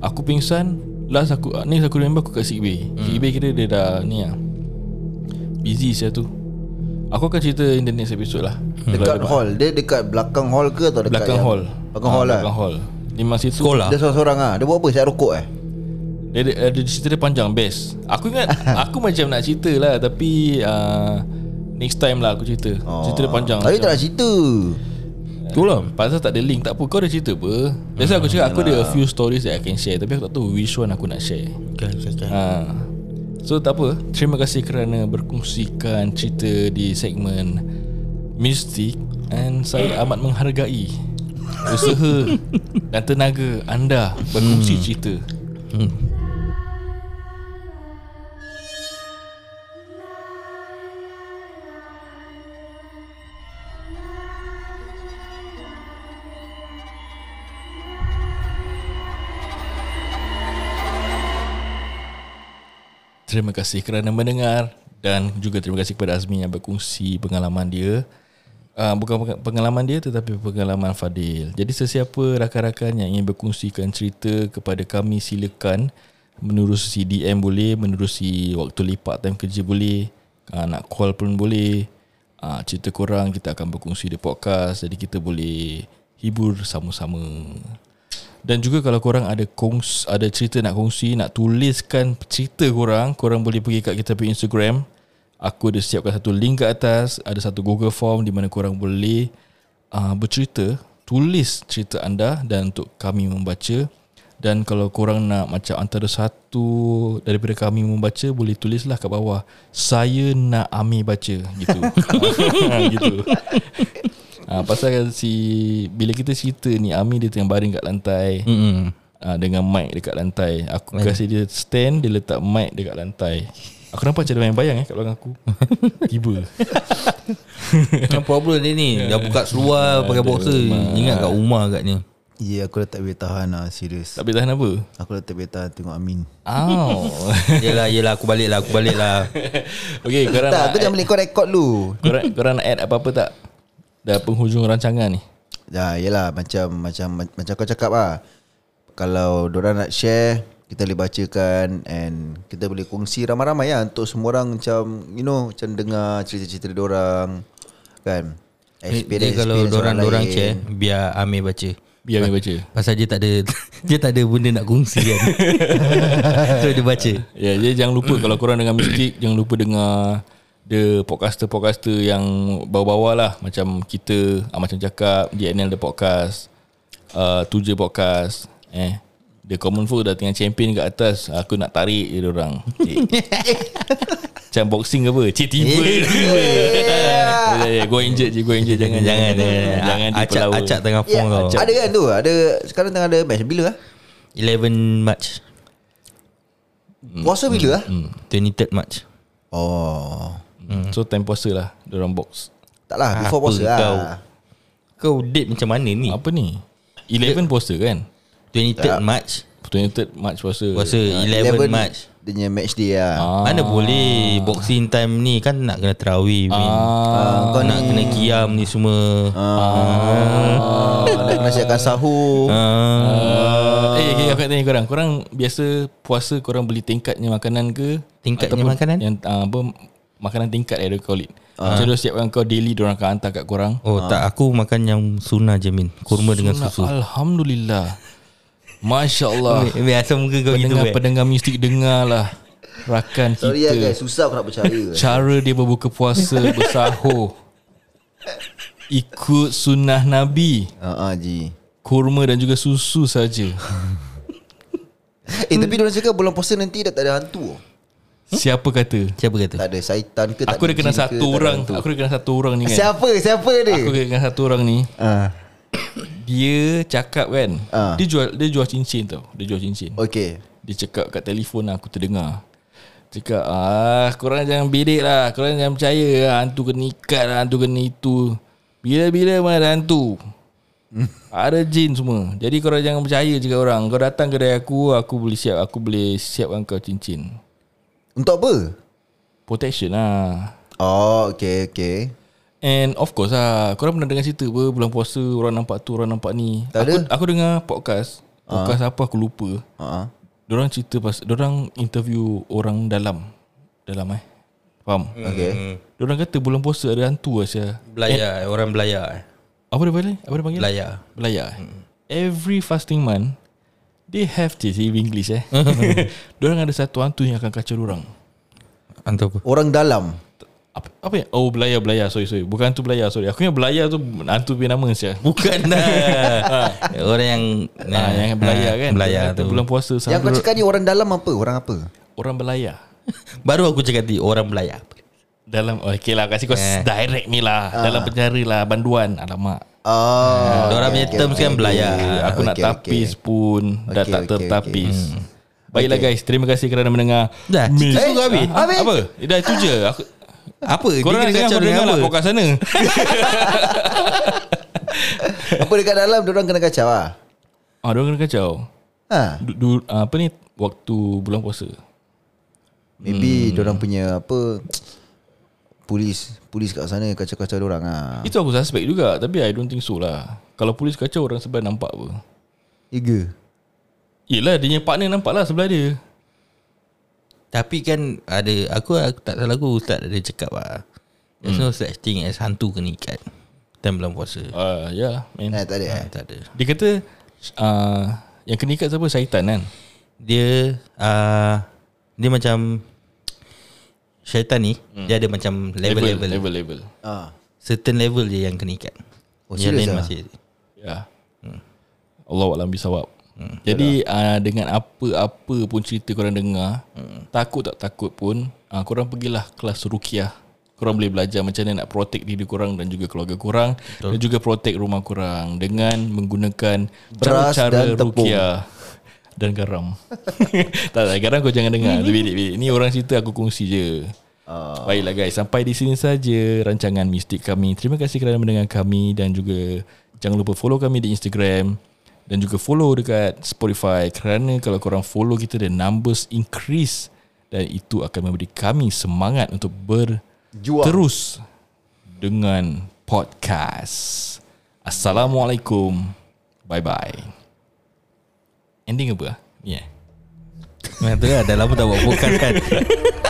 aku pingsan. Last aku uh, ni aku remember aku kat sick bay. Hmm. Sick bay kira dia dah ni lah. Busy saya tu. Aku akan cerita in the next episode lah. Dekat hall Dia dekat belakang hall ke Atau dekat Belakang yang- hall. Belakang Ah, hall lah Belakang hall. Di masa itu Sekolah Dia seorang-seorang lah Dia buat apa? Siap rokok eh Dia ada, ada cerita dia panjang best. Aku ingat aku macam nak cerita lah tapi uh, next time lah aku cerita. Oh. Cerita dia panjang. Macam- tak nak cerita Tu lah Pasal tak ada link Tak apa Kau ada cerita apa why aku cakap Aku ada a few stories That I can share Tapi aku tak tahu Which one aku nak share okay, okay, ha. So tak apa Terima kasih kerana Berkongsikan cerita Di segmen Mistik And saya amat menghargai Usaha Dan tenaga anda Berkongsi cerita Terima kasih kerana mendengar dan juga terima kasih kepada Azmi yang berkongsi pengalaman dia. Uh, bukan peng- pengalaman dia tetapi pengalaman Fadil. Jadi sesiapa rakan-rakan yang ingin berkongsikan cerita kepada kami silakan menerusi DM boleh, menerusi waktu lipat time kerja boleh, uh, nak call pun boleh. Uh, cerita korang kita akan berkongsi di podcast jadi kita boleh hibur sama-sama. Dan juga kalau korang ada kongs, ada cerita nak kongsi, nak tuliskan cerita korang, korang boleh pergi kat kita punya Instagram. Aku ada siapkan satu link kat atas, ada satu Google Form di mana korang boleh uh, bercerita, tulis cerita anda dan untuk kami membaca. Dan kalau korang nak macam antara satu daripada kami membaca, boleh tulislah kat bawah. Saya nak Ami baca gitu. gitu. Ha, pasal si bila kita cerita ni Ami dia tengah baring kat lantai Mm-mm. ha, dengan mic dekat lantai. Aku kasih dia stand dia letak mic dekat lantai. Aku nampak macam dia main bayang eh kat belakang aku. Tiba. Apa problem dia ni Dah buka seluar Pakai boxer Ingat kat rumah agaknya Ya yeah, aku dah tak boleh tahan lah Serius Tak boleh tahan apa? Aku dah tak boleh tahan Tengok Amin Aw. Yelah yelah aku balik lah Aku balik lah okay, korang Tak nak aku jangan balik kau rekod dulu korang, korang nak add apa-apa tak? Dah penghujung rancangan ni. Ya yelah Macam Macam macam kau cakap lah. Kalau dorang nak share Kita boleh bacakan And Kita boleh kongsi ramai-ramai lah Untuk semua orang macam You know Macam dengar cerita-cerita dorang Kan? Dia, dia kalau dorang-dorang share Biar Amir baca. Biar kami baca. Pasal dia tak ada Dia tak ada benda nak kongsi kan? So dia baca. Ya, jadi jangan lupa kalau korang dengar mistik, jangan lupa dengar the podcaster-podcaster yang bawah-bawah lah. Macam kita, ah, macam cakap, DNL The Podcast, uh, Tuja Podcast, eh. The Common Folk dah tengah champion kat atas. Aku nak tarik je orang. Macam boxing ke apa? Cik tiba. Yeah. Go injured je, go injured. Jangan, jangan. Jangan, jangan Acak, dipelawa. acak tengah Ya, form kau ada kan tu Ada Sekarang tengah ada match Bila lah 11 March Puasa bila lah hmm. 23rd March Oh Hmm. So time puasa lah, orang box. Tak lah Before Apa puasa lah kau? Kau date macam mana ni Apa ni? 11 puasa kan? 23rd March 23rd March puasa. Puasa 11 March Dia punya match day lah Ah. Mana boleh Boxing time ni Kan nak kena terawih Min. Ah. Kau nak kena kiam ni semua Ah, Nak kena siapkan sahur ah. Eh, okay, aku nak tanya korang. Korang biasa puasa korang beli tingkatnya makanan ke? Tingkatnya makanan? Yang uh, apa makanan tingkat eh, they call it. Macam dia siapkan kau daily diorang akan hantar kat korang. Oh tak aku makan yang sunnah je Min Kurma dengan Sunat, susu Alhamdulillah. Masya Allah. Biasa muka kau gitu pendengar, eh. pendengar mistik dengar lah. Rakan Sorry lah kita. guys Susah aku nak percaya Cara dia berbuka puasa, bersahur. Ikut sunnah Nabi. Ah, ah, Ji Kurma dan juga susu saja. Eh tapi diorang cakap Bulan puasa nanti dah tak ada hantu Siapa kata? Siapa kata Tak ada syaitan ke tak Aku ada dah kenal ke, satu ada orang. Aku dah kenal satu orang ni kan. Siapa Siapa dia Aku dah kenal satu orang ni. ah. Dia cakap kan. Ah. Dia jual dia jual cincin tau. Dia jual cincin. Okay Dia cakap kat telefon aku terdengar. Cakap ah korang jangan bidik lah. Korang jangan percaya lah. Hantu kena ikat lah. Hantu kena itu. Bila-bila mana ada hantu. ada jin semua. Jadi korang jangan percaya cakap orang. Kau datang kedai aku, aku boleh siap. Aku boleh siapkan kau cincin. Untuk apa? Protection lah. Oh okay okay. And of course lah Korang pernah dengar cerita apa Bulan puasa Orang nampak tu Orang nampak ni? Tak aku, ada. aku dengar podcast. Podcast apa aku lupa. Uh Diorang cerita pas Diorang interview Orang dalam. Dalam eh. Faham? Okay. Diorang kata bulan puasa Ada hantu Asia Belayar Orang belayar Apa dia panggil? Apa dia panggil? Belayar Belayar Every fasting month They have this in English eh? Diorang ada satu hantu Yang akan kacau diorang Hantu apa? Orang dalam. Apa, apa ya? Oh belayar belayar. Sorry sorry. Bukan tu belayar sorry. Aku ingat belayar tu hantu punya nama sia. Bukan. Lah Orang yang Ah, yang belayar kan? Belayar tu. Bulan puasa Yang kau sahur cakap ni orang dalam apa? Orang apa? Orang belayar. Baru aku cakap tadi Orang belayar. Dalam oh, Okay lah. Kasih kau Eh. direct ni lah. Dalam penjara lah Banduan. Alamak Oh, Orang punya terms kan belayar. Aku nak Okay, tapis pun Dah Okay, tak okay, tertapis. Baiklah guys Terima kasih kerana mendengar Dah cerita Eh, tu habis. Ah, Habis? Apa? Dah itu je. Aku, Apa? Korang nak Dia kena dengar kacau dengan dengar lah apa sana. Apa dekat dalam Diorang kena kacau lah Ah, Diorang kena kacau. Ha, du, du, ah, Apa ni? Waktu bulan puasa. Maybe hmm. diorang punya apa Polis Polis kat sana kacau-kacau diorang ah. Itu aku suspect juga Tapi I don't think so lah. Kalau polis kacau Orang sebelah nampak apa? Iga Yelah dia punya partner nampak lah sebelah dia. Tapi kan ada aku, aku tak salah aku Ustaz ada cakap lah There's no such thing as hantu kena ikat Time bulan puasa. Ah, Ya man. Eh tak ada eh. ha, Tak ada. Dia kata uh, Yang kena ikat siapa? Syaitan kan? Dia uh, Dia macam Syaitan ni Dia ada macam level-level. Level level ah. Certain level je yang kena ikat. Oh, Yang lain ah? masih Ya. Allah Alam bisawab. Jadi uh, dengan apa-apa pun cerita korang dengar Takut tak takut pun uh, Korang pergilah kelas rukiah. Korang boleh belajar macam mana nak protect diri korang Dan juga keluarga korang Betul. Dan juga protect rumah korang Dengan menggunakan Beras cara-cara dan tepung. rukiah Dan garam. Tak tak garam kau jangan dengar. Bilik-bilik Ni orang cerita aku kongsi je. Ah. Baiklah guys. Sampai di sini saja Rancangan mistik kami. Terima kasih kerana mendengar kami Dan juga Jangan lupa follow kami di Instagram Dan juga follow dekat Spotify Kerana kalau korang follow kita The numbers increase Dan itu akan memberi kami semangat Untuk Jual. berterus Dengan podcast. Assalamualaikum. Bye bye Ending apa? Ya yeah. Nah, tu lah, dah lama tak buat podcast kan